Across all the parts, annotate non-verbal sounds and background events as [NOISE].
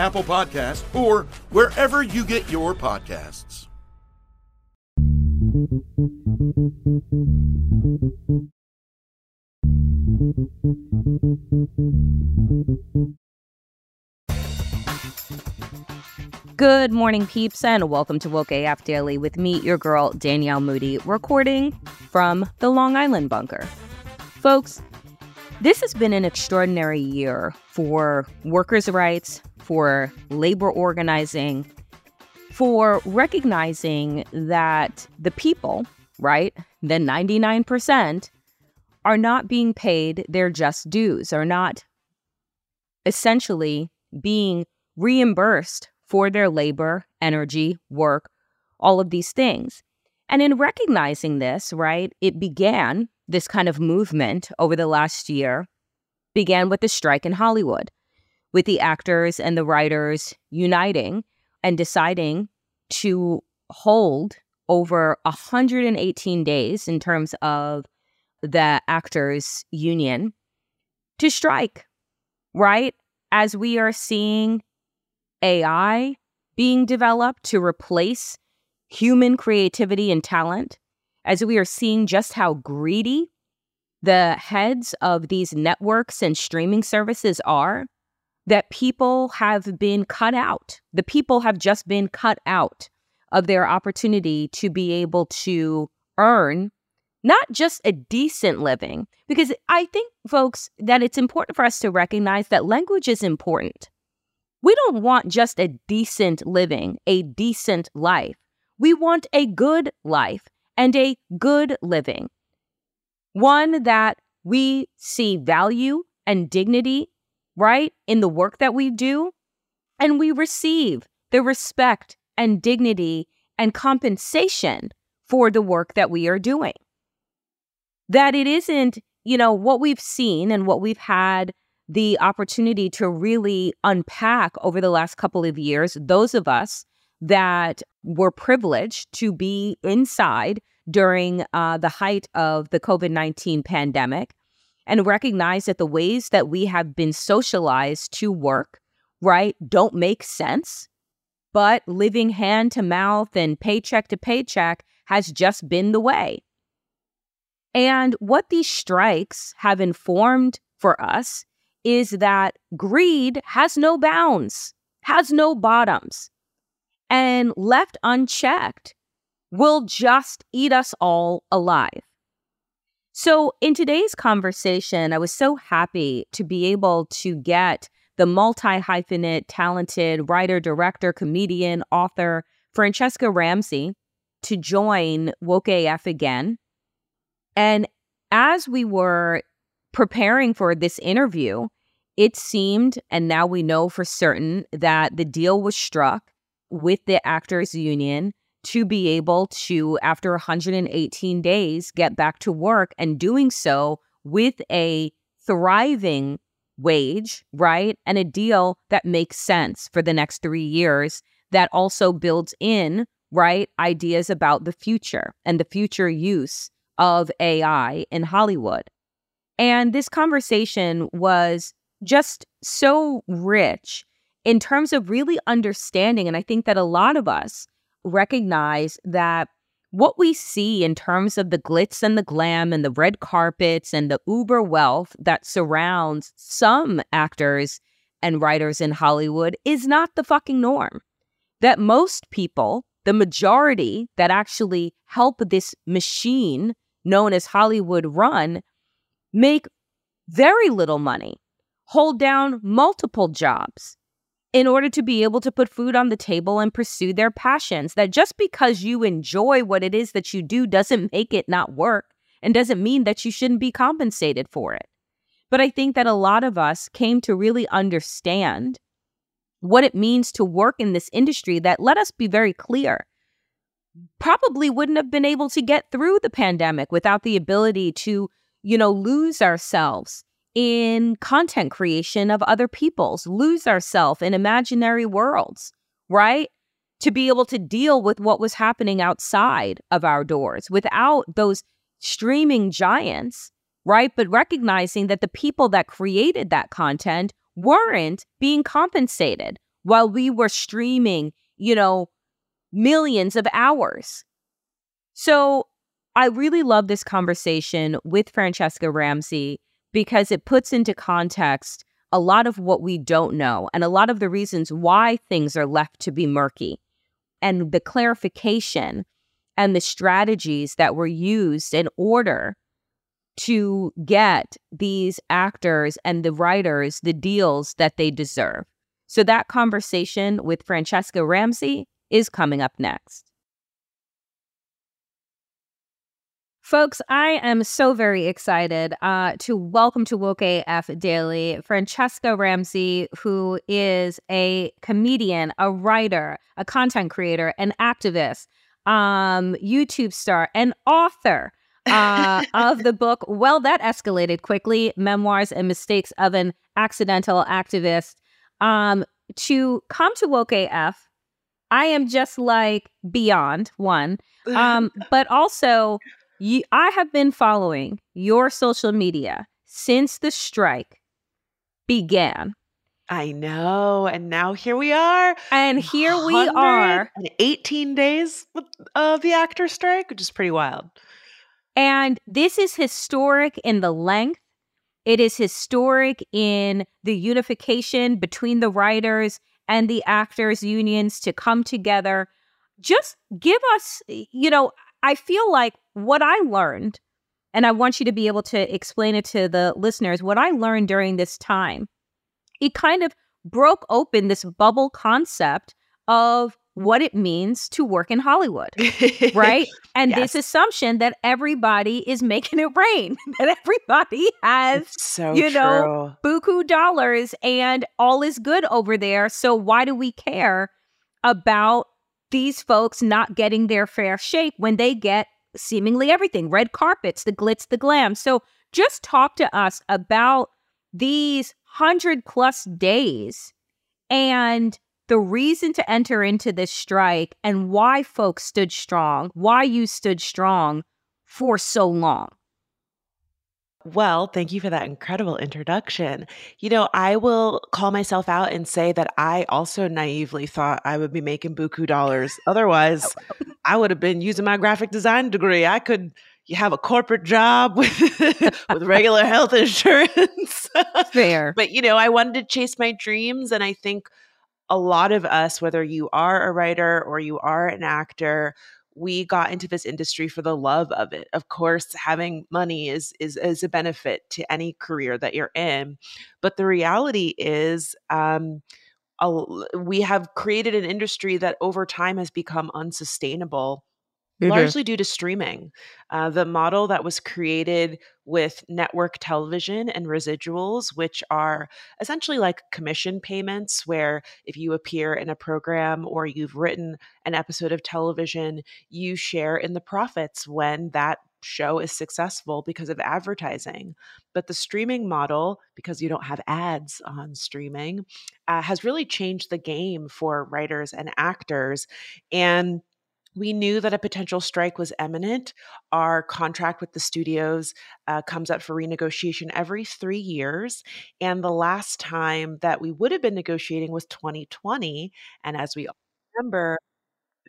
Apple Podcasts, or wherever you get your podcasts. Good morning, peeps, and welcome to Woke AF Daily with me, your girl, Danielle Moody, recording from the Long Island bunker. Folks, this has been an extraordinary year for workers' rights, for labor organizing, for recognizing that the people, right, the 99%, are not being paid their just dues, are not essentially being reimbursed for their labor, energy, work, all of these things. And in recognizing this, right, it began this kind of movement over the last year, began with the strike in Hollywood with the actors and the writers uniting and deciding to hold over 118 days in terms of the actors union to strike right? As we are seeing ai being developed to replace human creativity and talent as we are seeing just how greedy the heads of these networks and streaming services are that people have been cut out. The people have just been cut out of their opportunity to be able to earn not just a decent living, because I think, folks, that it's important for us to recognize that language is important. We don't want just a decent living, a decent life. We want a good life and a good living, one that we see value and dignity right, in the work that we do, and we receive the respect and dignity and compensation for the work that we are doing. That it isn't, you know, what we've seen and what we've had the opportunity to really unpack over the last couple of years, those of us that were privileged to be inside during uh, the height of the COVID 19 pandemic and recognize that the ways that we have been socialized to work, right, don't make sense. But living hand to mouth and paycheck to paycheck has just been the way. And what these strikes have informed for us is that greed has no bounds, has no bottoms, and left unchecked will just eat us all alive. So, in today's conversation, I was so happy to be able to get the multi hyphenate, talented writer, director, comedian, author, Franchesca Ramsey, to join Woke AF again. And as we were preparing for this interview, it seemed, and now we know for certain, that the deal was struck with the Actors Union to be able to, after 118 days, get back to work and doing so with a thriving wage, right? And a deal that makes sense for the next three years that also builds in right? Ideas about the future and the future use of AI in Hollywood. And this conversation was just so rich in terms of really understanding. And I think that a lot of us recognize that what we see in terms of the glitz and the glam and the red carpets and the uber wealth that surrounds some actors and writers in Hollywood is not the fucking norm. That most people, the majority that actually help this machine known as Hollywood run, make very little money, hold down multiple jobs, in order to be able to put food on the table and pursue their passions. That just because you enjoy what it is that you do doesn't make it not work and doesn't mean that you shouldn't be compensated for it. But I think that a lot of us came to really understand what it means to work in this industry that, let us be very clear, probably wouldn't have been able to get through the pandemic without the ability to, you know, lose ourselves in content creation of other people's, lose ourselves in imaginary worlds, right? To be able to deal with what was happening outside of our doors without those streaming giants, right? But recognizing that the people that created that content weren't being compensated while we were streaming, you know, millions of hours. So I really love this conversation with Franchesca Ramsey because it puts into context a lot of what we don't know and a lot of the reasons why things are left to be murky and the clarification and the strategies that were used in order to get these actors and the writers the deals that they deserve. So that conversation with Franchesca Ramsey is coming up next. Folks, I am so very excited uh, to welcome to Woke AF Daily Franchesca Ramsey, who is a comedian, a writer, a content creator, an activist, um, YouTube star, an author uh, of the [LAUGHS] book. Well, that escalated quickly Memoirs and Mistakes of an Accidental Activist. Um, to come to Woke AF, I am just like beyond one, um, [LAUGHS] but also you, I have been following your social media since the strike began. I know. And now here we are. And here we are. 18 days of the actor strike, which is pretty wild. And this is historic in the length. It is historic in the unification between the writers and the actors' unions to come together. Just give us, you know, I feel like what I learned, and I want you to be able to explain it to the listeners, what I learned during this time, it kind of broke open this bubble concept of what it means to work in Hollywood, right? [LAUGHS] And yes. this assumption that everybody is making it rain, [LAUGHS] that everybody has, so you know, buku dollars and all is good over there. So why do we care about these folks not getting their fair shake when they get seemingly everything red carpets, the glitz, the glam. So just talk to us about these hundred plus days and the reason to enter into this strike and why folks stood strong, why you stood strong for so long. Well, thank you for that incredible introduction. You know, I will call myself out and say that I also naively thought I would be making buku dollars. Oh, Otherwise, [LAUGHS] I would have been using my graphic design degree. I could have a corporate job with [LAUGHS] with regular health insurance. [LAUGHS] Fair. but you know, I wanted to chase my dreams and I think a lot of us whether you are a writer or you are an actor, we got into this industry for the love of it. Of course, having money is is is a benefit to any career that you're in, but the reality is. Um, we have created an industry that over time has become unsustainable Mm-hmm. largely due to streaming. Uh, the model that was created with network television and residuals, which are essentially like commission payments, where if you appear in a program or you've written an episode of television, you share in the profits when that show is successful because of advertising. But the streaming model, because you don't have ads on streaming, uh, has really changed the game for writers and actors. And we knew that a potential strike was imminent. Our contract with the studios uh, comes up for renegotiation every three years. And the last time that we would have been negotiating was 2020. And as we all remember,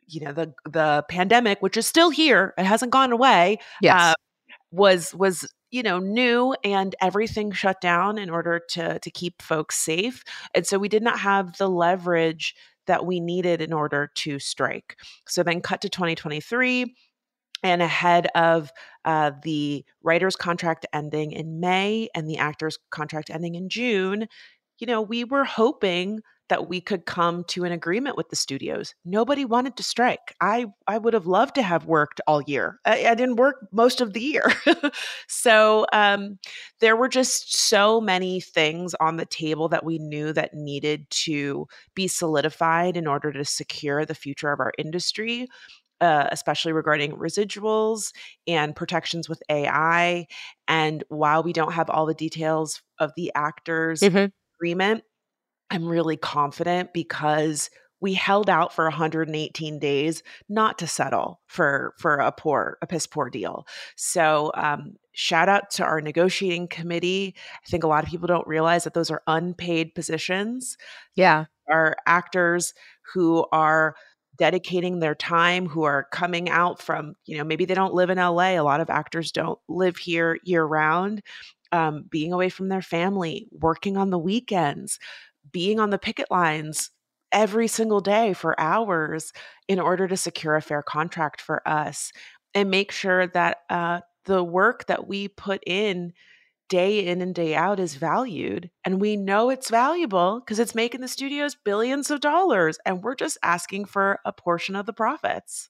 you know, the the pandemic, which is still here, it hasn't gone away. Yes. Uh, was was you know new and everything shut down in order to to keep folks safe and so we did not have the leverage that we needed in order to strike. So then cut to 2023 and ahead of uh, the writer's contract ending in May and the actor's contract ending in June, you know, we were hoping that we could come to an agreement with the studios. Nobody wanted to strike. I I would have loved to have worked all year. I, I didn't work most of the year, [LAUGHS] so um, there were just so many things on the table that we knew that needed to be solidified in order to secure the future of our industry. Uh, especially regarding residuals and protections with AI. And while we don't have all the details of the actors' mm-hmm. agreement, I'm really confident because we held out for 118 days not to settle for for a poor a piss poor deal. So um, shout out to our negotiating committee. I think a lot of people don't realize that those are unpaid positions. Yeah. Our actors who are dedicating their time who are coming out from you know maybe they don't live in la a lot of actors don't live here year round um, being away from their family working on the weekends being on the picket lines every single day for hours in order to secure a fair contract for us and make sure that uh, the work that we put in day in and day out is valued. And we know it's valuable because it's making the studios billions of dollars. And we're just asking for a portion of the profits.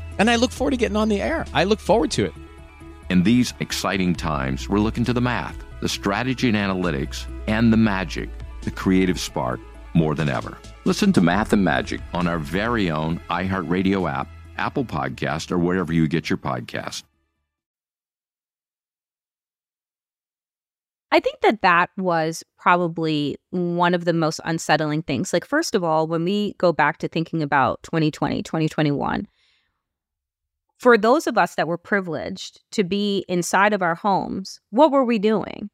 and I look forward to getting on the air. I look forward to it. In these exciting times, we're looking to the math, the strategy and analytics, and the magic, the creative spark more than ever. Listen to Math and Magic on our very own iHeartRadio app Apple Podcast, or wherever you get your podcast. I think that that was probably one of the most unsettling things. Like, first of all, when we go back to thinking about 2020, 2021, for those of us that were privileged to be inside of our homes, what were we doing?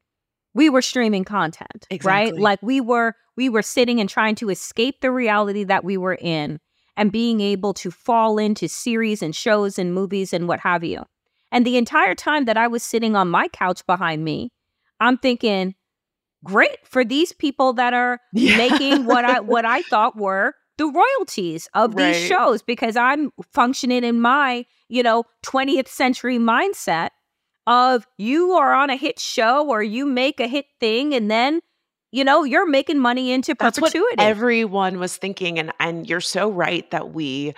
We were streaming content, Exactly. right? Like we were we were sitting and trying to escape the reality that we were in and being able to fall into series and shows and movies and what have you. And the entire time that I was sitting on my couch behind me, I'm thinking, great for these people that are [LAUGHS] Yeah. making what I what I thought were the royalties of these shows because I'm functioning in my, you know, 20th century mindset of you are on a hit show or you make a hit thing and then, you know, you're making money into That's what perpetuity. everyone was thinking. And and you're so right that we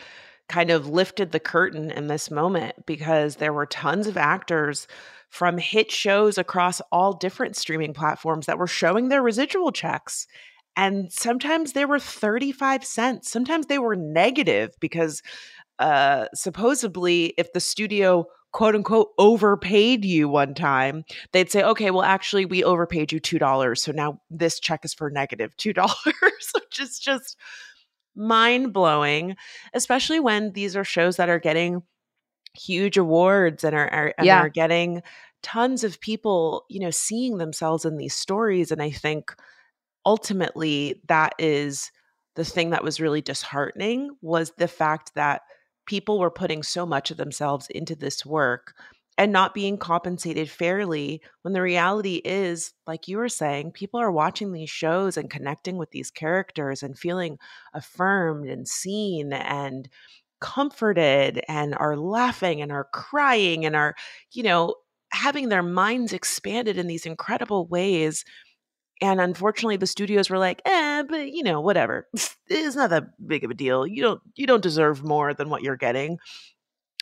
kind of lifted the curtain in this moment because there were tons of actors from hit shows across all different streaming platforms that were showing their residual checks. And sometimes they were 35 cents. Sometimes they were negative because uh supposedly if the studio quote unquote overpaid you one time, they'd say, okay, well, actually, we overpaid you $2. So now this check is for negative $2, [LAUGHS] which is just mind blowing, especially when these are shows that are getting huge awards and are, are, and Yeah. are getting tons of people, you know, seeing themselves in these stories. And I think ultimately that is the thing that was really disheartening was the fact that people were putting so much of themselves into this work and not being compensated fairly when the reality is like you were saying people are watching these shows and connecting with these characters and feeling affirmed and seen and comforted and are laughing and are crying and are you know having their minds expanded in these incredible ways and unfortunately the studios were like eh but you know whatever. [LAUGHS] It's not that big of a deal. You don't you don't deserve more than what you're getting.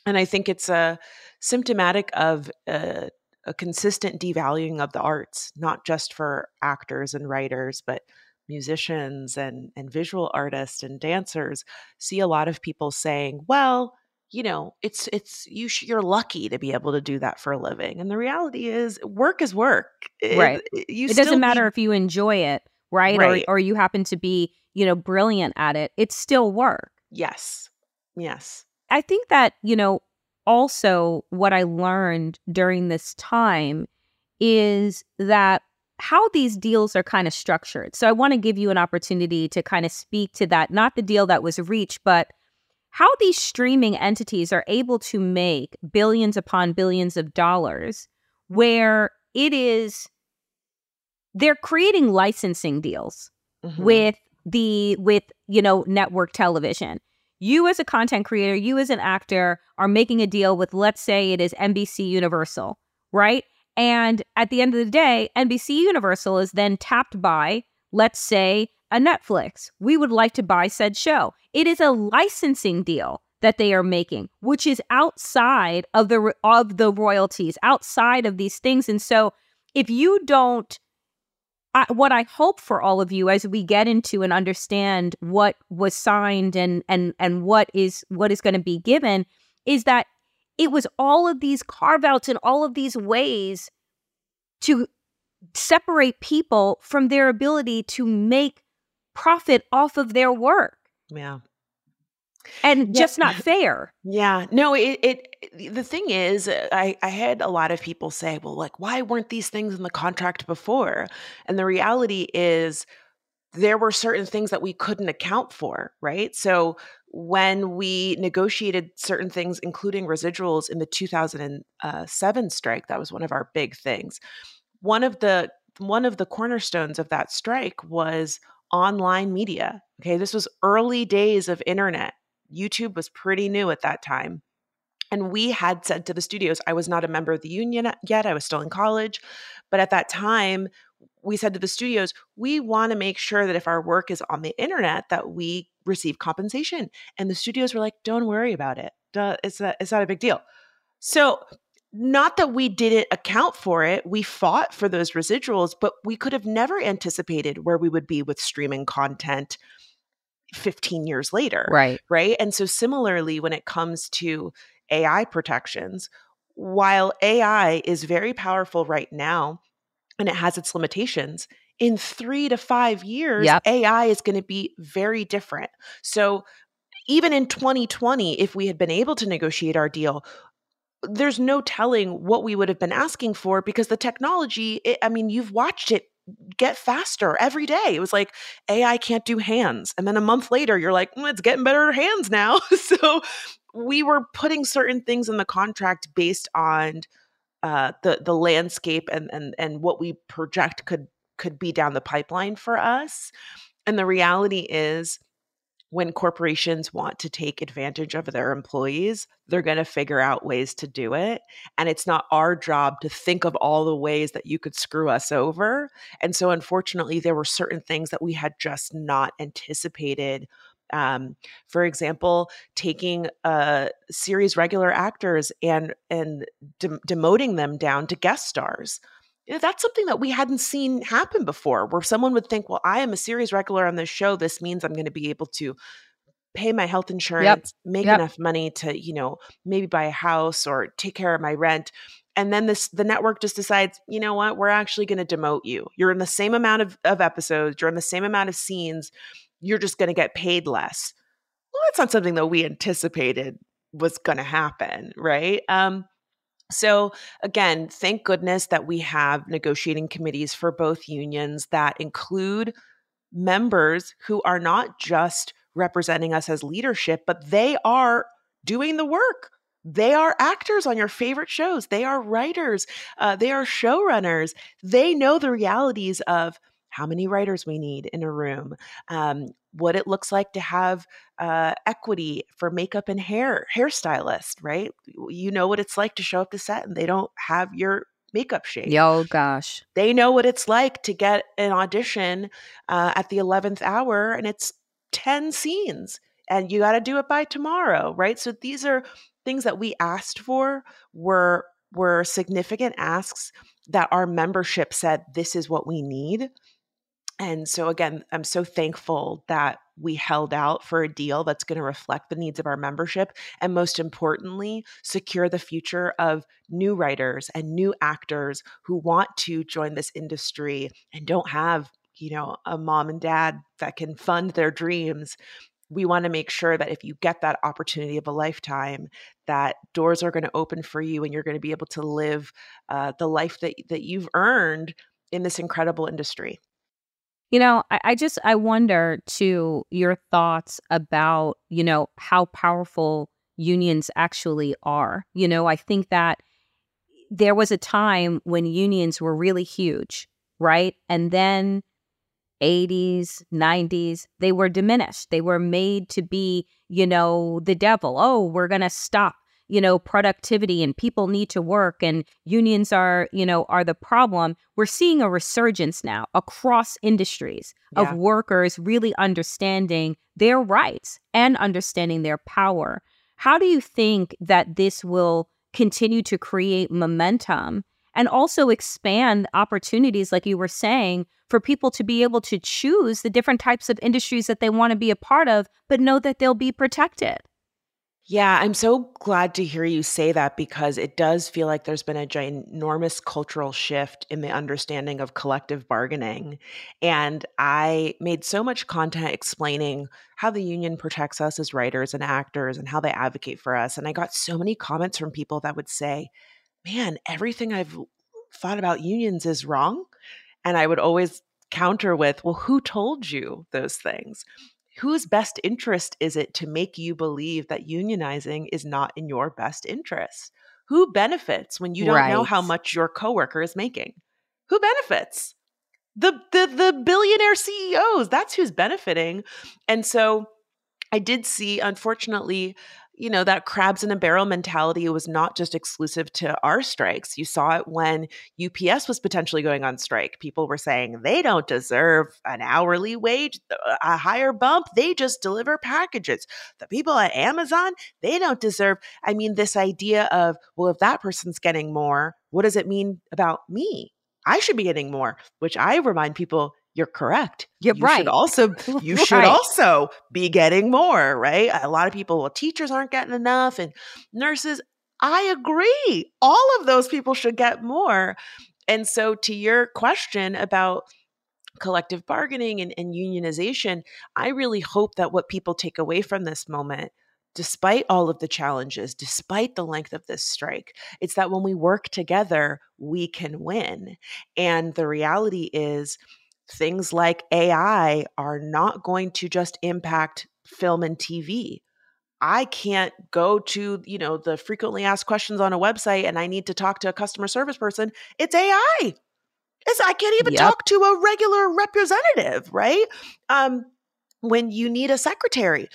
And i think it's a symptomatic of a, a consistent devaluing of the arts not just for actors and writers but musicians and and visual artists and dancers. See a lot of people saying well you know it's it's you sh- you're lucky to be able to do that for a living and the reality is work is work It- right. you it doesn't matter if you enjoy it, right? Right. Or or you happen to be, you know, brilliant at it. It's still work. yes yes I think that, you know, also what I learned during this time is that how these deals are kind of structured. So I want to give you an opportunity to kind of speak to that, not the deal that was reached, but how these streaming entities are able to make billions upon billions of dollars where it is they're creating licensing deals Mhm. with the with you know network television you as a content creator you as an actor are making a deal with let's say it is NBC Universal right and at the end of the day NBC Universal is then tapped by let's say a Netflix. We would like to buy said show. It is a licensing deal that they are making which is outside of the of the royalties outside of these things. And so if you don't I, what I hope for all of you as we get into and understand what was signed and and and what is what is going to be given is that it was all of these carve outs and all of these ways to separate people from their ability to make profit off of their work yeah and just not [LAUGHS] fair. Yeah, no, it, it the thing is, uh, I I had a lot of people say, well, like, why weren't these things in the contract before? And the reality is, there were certain things that we couldn't account for, right? So when we negotiated certain things, including residuals in the 2007 strike, that was one of our big things. One of the one of the cornerstones of that strike was online media. Okay, this was early days of internet. YouTube was pretty new at that time. And we had said to the studios, I was not a member of the union uh, yet, I was still in college. But at that time, we said to the studios, we want to make sure that if our work is on the internet, that we receive compensation. And the studios were like, don't worry about it. Duh, It's it's not a big deal. So, not that we didn't account for it, we fought for those residuals, but we could have never anticipated where we would be with streaming content 15 years later Right. right? And so, similarly, when it comes to AI protections, while AI is very powerful right now, and it has its limitations, in three to five years, Yep. AI is going to be very different. So even in 2020, if we had been able to negotiate our deal, there's no telling what we would have been asking for because the technology, it, I mean, you've watched it get faster every day. It was like AI can't do hands. And then a month later, you're like, "Mm, it's getting better hands now. [LAUGHS] so we were putting certain things in the contract based on uh, the the landscape and and and what we project could could be down the pipeline for us. And the reality is when corporations want to take advantage of their employees, they're going to figure out ways to do it. And it's not our job to think of all the ways that you could screw us over. And so, unfortunately, there were certain things that we had just not anticipated. Um, for example, taking uh, series regular actors and and dem- demoting them down to guest stars you know, that's something that we hadn't seen happen before, where someone would think, well, I am a series regular on this show. This means I'm going to be able to pay my health insurance, make Yep. enough money to, you know, maybe buy a house or take care of my rent. And then this the network just decides, you know what, we're actually going to demote you. You're in the same amount of, of episodes, you're in the same amount of scenes, you're just going to get paid less. Well, that's not something that we anticipated was going to happen, right? Um, so, again, thank goodness that we have negotiating committees for both unions that include members who are not just representing us as leadership, but they are doing the work. They are actors on your favorite shows. They are writers. Uh, they are showrunners. They know the realities of how many writers we need in a room, um, what it looks like to have uh, equity for makeup and hair, hairstylist, right? You know what it's like to show up to set and they don't have your makeup shade. Yo, gosh. They know what it's like to get an audition uh, at the 11th hour and it's 10 scenes and you got to do it by tomorrow, right? So these are things that we asked for were were significant asks that our membership said this is what we need. And so, again, I'm so thankful that we held out for a deal that's going to reflect the needs of our membership and, most importantly, secure the future of new writers and new actors who want to join this industry and don't have, you know, a mom and dad that can fund their dreams. We want to make sure that if you get that opportunity of a lifetime, that doors are going to open for you and you're going to be able to live uh, the life that, that you've earned in this incredible industry. You know, I, I just I wonder to your thoughts about, you know, how powerful unions actually are. You know, I think that there was a time when unions were really huge, right? And then 80s, 90s, they were diminished. They were made to be, you know, the devil. Oh, we're going to stop, you know, productivity and people need to work and unions are, you know, are the problem. We're seeing a resurgence now across industries Yeah. of workers really understanding their rights and understanding their power. How do you think that this will continue to create momentum and also expand opportunities, like you were saying, for people to be able to choose the different types of industries that they want to be a part of, but know that they'll be protected? Yeah, I'm so glad to hear you say that because it does feel like there's been a ginormous cultural shift in the understanding of collective bargaining. And I made so much content explaining how the union protects us as writers and actors and how they advocate for us. And I got so many comments from people that would say, Man, everything I've thought about unions is wrong. And I would always counter with, Well, who told you those things? Whose best interest is it to make you believe that unionizing is not in your best interest? Who benefits when you don't know how much your coworker is making? Who benefits? The the the billionaire CEOs, that's who's benefiting. And so I did see unfortunately you know that crabs in a barrel mentality was not just exclusive to our strikes. You saw it when UPS was potentially going on strike. People were saying they don't deserve an hourly wage uh, a higher bump. They just deliver packages. The people at Amazon they don't deserve i mean this idea of well if that person's getting more what does it mean about me? I should be getting more which i remind people you're correct You're you right. should also you should [LAUGHS] also be getting more right a lot of people well teachers aren't getting enough and nurses i agree all of those people should get more And so, to your question about collective bargaining and, and unionization, I really hope that what people take away from this moment despite all of the challenges, despite the length of this strike, it's that when we work together, we can win. And the reality is, things like AI are not going to just impact film and TV. I can't go to, you know, the frequently asked questions on a website and I need to talk to a customer service person. It's AI. It's, I can't even yep. talk to a regular representative, right? Um, when you need a secretary,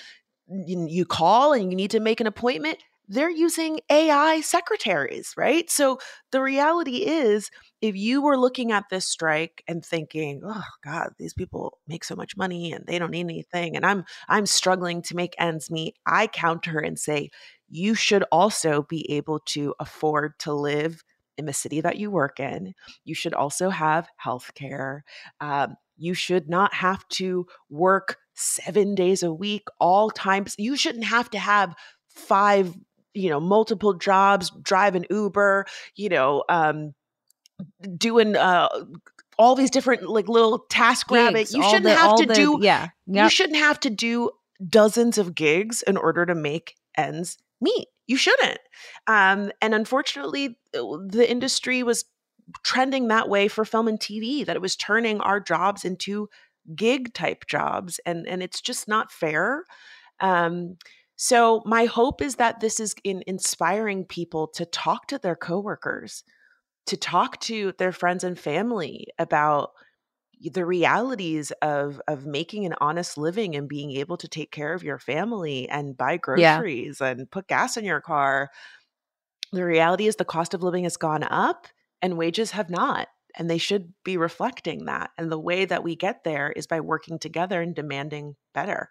you, you call and you need to make an appointment, they're using AI secretaries, right? So the reality is, if you were looking at this strike and thinking, "Oh God, these people make so much money and they don't need anything," and I'm I'm struggling to make ends meet, I counter and say, you should also be able to afford to live in the city that you work in. You should also have health care. Um, you should not have to work seven days a week, all times. You shouldn't have to have five, you know, multiple jobs, driving Uber, you know, um, doing uh, all these different like little TaskRabbit You shouldn't the, have to the, do yeah. Yep. You shouldn't have to do dozens of gigs in order to make ends meet. You shouldn't. Um, and unfortunately, the industry was trending that way for film and TV. That it was turning our jobs into gig type jobs and and it's just not fair um, so my hope is that this is in inspiring people to talk to their coworkers to talk to their friends and family about the realities of of making an honest living and being able to take care of your family and buy groceries yeah. and put gas in your car the reality is the cost of living has gone up and wages have not and they should be reflecting that. And the way that we get there is by working together and demanding better.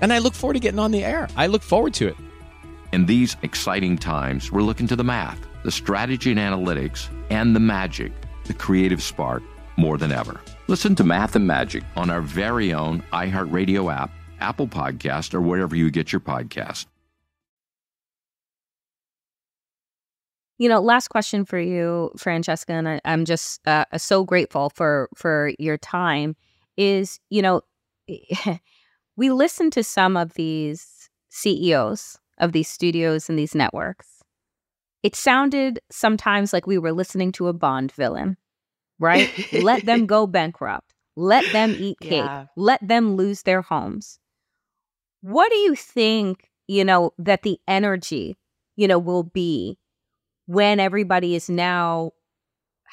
and I look forward to getting on the air. I look forward to it. In these exciting times, we're looking to the math, the strategy and analytics, and the magic, the creative spark, more than ever. Listen to Math and Magic on our very own iHeartRadio app, Apple Podcast, or wherever you get your podcast. You know, last question for you, Franchesca, and I, am just uh, so grateful for for your time. Is you know. [LAUGHS] we listen to some of these CEOs of these studios and these networks. It sounded sometimes like we were listening to a Bond villain, right? Let them [LAUGHS] go bankrupt. Let them eat cake. Yeah. Let them lose their homes. What do you think, you know, that the energy, you know, will be when everybody is now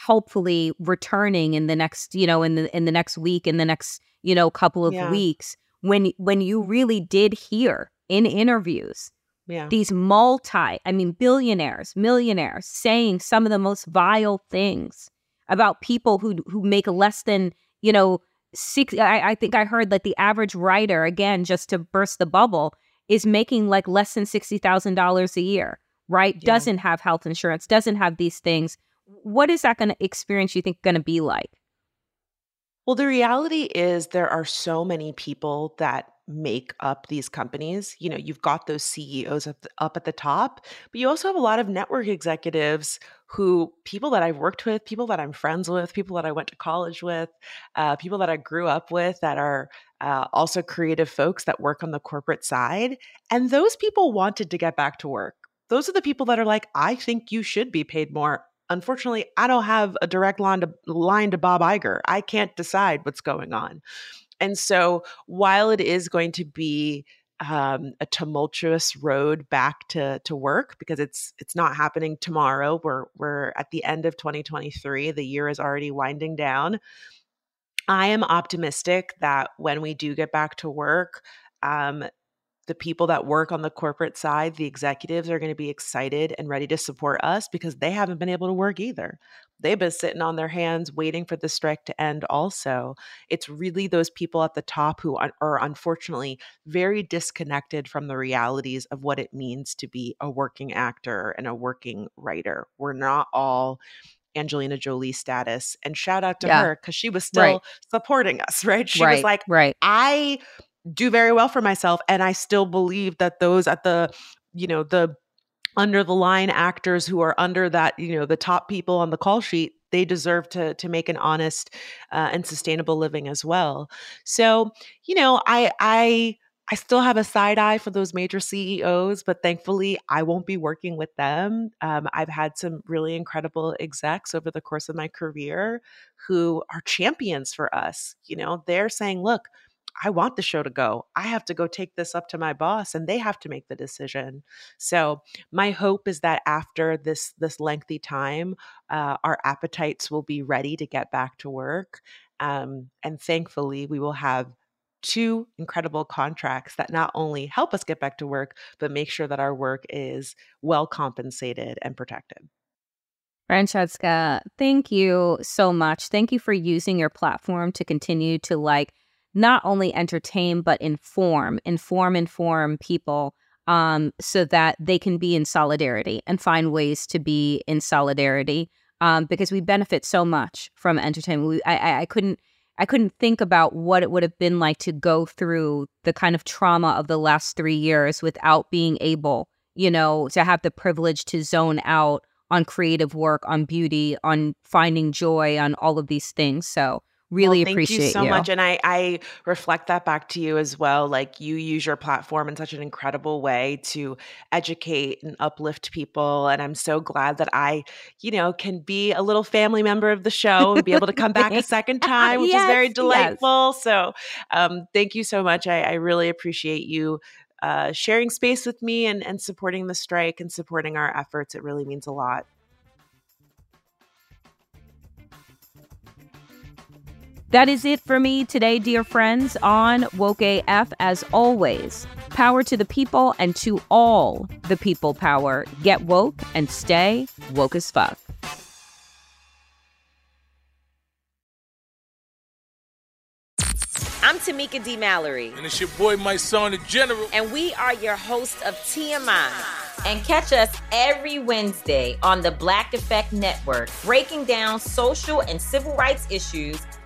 hopefully returning in the next, you know, in the in the next week, in the next, you know, couple of yeah. weeks, when when you really did hear in interviews yeah. these multi, I mean, billionaires, millionaires saying some of the most vile things about people who who make less than you know, six. I, I think I heard that the average writer, again, just to burst the bubble, is making like less than $60,000 a year, right? Yeah. Doesn't have health insurance, doesn't have these things. What is that going to experience you think going to be like? Well, the reality is there are so many people that make up these companies. You know, you've got those CEOs up, at the top, but you also have a lot of network executives who people that I've worked with, people that I'm friends with, people that I went to college with, uh, people that I grew up with that are uh, also creative folks that work on the corporate side. And those people wanted to get back to work. Those are the people that are like, I think you should be paid more. Unfortunately, I don't have a direct line to, line to Bob Iger. I can't decide what's going on. And so while it is going to be um, a tumultuous road back to to work because it's it's not happening tomorrow. We're we're at the end of 2023. The year is already winding down. I am optimistic that when we do get back to work, um, the people that work on the corporate side, the executives are going to be excited and ready to support us because they haven't been able to work either. They've been sitting on their hands waiting for the strike to end, also. It's really those people at the top who are unfortunately very disconnected from the realities of what it means to be a working actor and a working writer. We're not all Angelina Jolie status. And shout out to yeah. her because she was still right. supporting us, [LAUGHS] right? She right. was like, right. I do very well for myself and i still believe that those at the you know the under the line actors who are under that you know the top people on the call sheet they deserve to to make an honest uh, and sustainable living as well so you know i i I still have a side eye for those major CEOs, but thankfully I won't be working with them. Um, I've had some really incredible execs over the course of my career who are champions for us. You know, they're saying, look, I want the show to go. I have to go take this up to my boss and they have to make the decision. So, my hope is that after this this lengthy time, uh, our appetites will be ready to get back to work. Um, and thankfully, we will have two incredible contracts that not only help us get back to work, but make sure that our work is well compensated and protected. Franchesca, thank you so much. Thank you for using your platform to continue to like not only entertain but inform, inform, inform people um, so that they can be in solidarity and find ways to be in solidarity um, because we benefit so much from entertainment. We, I, I couldn't. I couldn't think about what it would have been like to go through the kind of trauma of the last three years without being able, you know, to have the privilege to zone out on creative work, on beauty, on finding joy, on all of these things. So really well, thank appreciate you so you. much and I, I reflect that back to you as well like you use your platform in such an incredible way to educate and uplift people and i'm so glad that i you know can be a little family member of the show and be able to come back a second [LAUGHS] time which yes, is very delightful yes. so um, thank you so much I, I really appreciate you uh, sharing space with me and, and supporting the strike and supporting our efforts it really means a lot That is it for me today, dear friends, on Woke AF. As always, power to the people and to all the people power. Get woke and stay woke as fuck. I'm Tamika D. Mallory. And it's your boy, my son, the General. And we are your hosts of TMI. And catch us every Wednesday on the Black Effect Network, breaking down social and civil rights issues